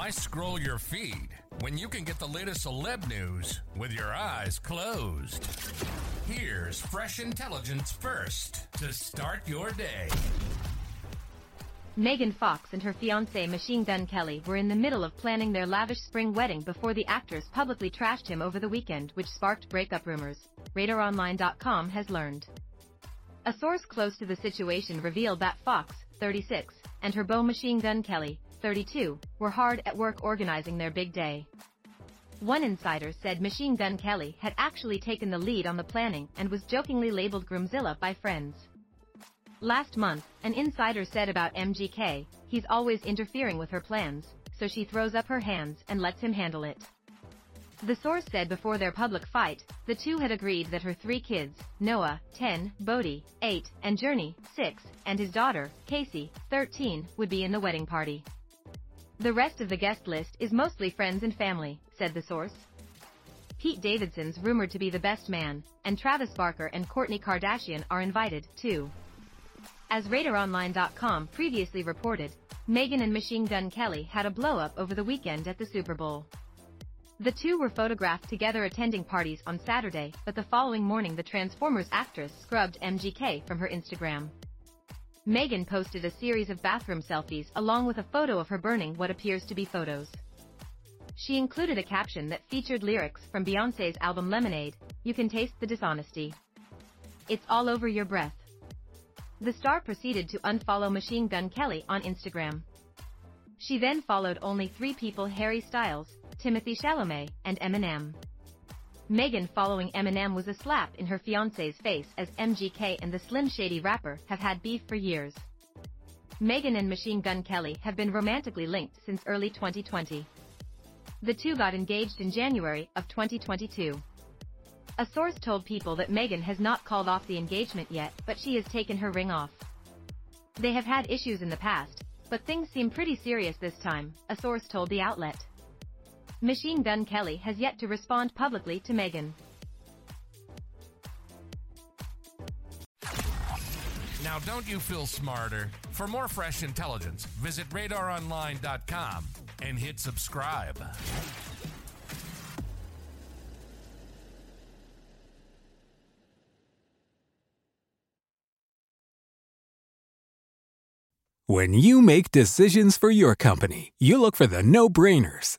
Why scroll your feed when you can get the latest celeb news with your eyes closed? Here's fresh intelligence first to start your day. Megan Fox and her fiancé Machine Gun Kelly were in the middle of planning their lavish spring wedding before the actress publicly trashed him over the weekend, which sparked breakup rumors. RadarOnline.com has learned. A source close to the situation revealed that Fox, 36, and her beau Machine Gun Kelly, 32, were hard at work organizing their big day. One insider said Machine Gun Kelly had actually taken the lead on the planning and was jokingly labeled Groomzilla by friends. Last month, an insider said about MGK, he's always interfering with her plans, so she throws up her hands and lets him handle it. The source said before their public fight, the two had agreed that her three kids, Noah, 10, Bodhi, 8, and Journey, 6, and his daughter, Casie, 13, would be in the wedding party. The rest of the guest list is mostly friends and family, said the source. Pete Davidson's rumored to be the best man, and Travis Barker and Kourtney Kardashian are invited, too. As RadarOnline.com previously reported, Megan and Machine Gun Kelly had a blow-up over the weekend at the Super Bowl. The two were photographed together attending parties on Saturday, but the following morning the Transformers actress scrubbed MGK from her Instagram. Megan posted a series of bathroom selfies along with a photo of her burning what appears to be photos. She included a caption that featured lyrics from Beyoncé's album Lemonade, You can taste the dishonesty. It's all over your breath. The star proceeded to unfollow Machine Gun Kelly on Instagram. She then followed only three people Harry Styles, Timothée Chalamet, and Eminem. Megan following Eminem was a slap in her fiancé's face as MGK and the Slim Shady rapper have had beef for years. Megan and Machine Gun Kelly have been romantically linked since early 2020. The two got engaged in January of 2022. A source told People that Megan has not called off the engagement yet, but she has taken her ring off. They have had issues in the past, but things seem pretty serious this time, a source told the outlet. Machine Gun Kelly has yet to respond publicly to Megan. Now, don't you feel smarter? For more fresh intelligence, visit radaronline.com and hit subscribe. When you make decisions for your company, you look for the no brainers.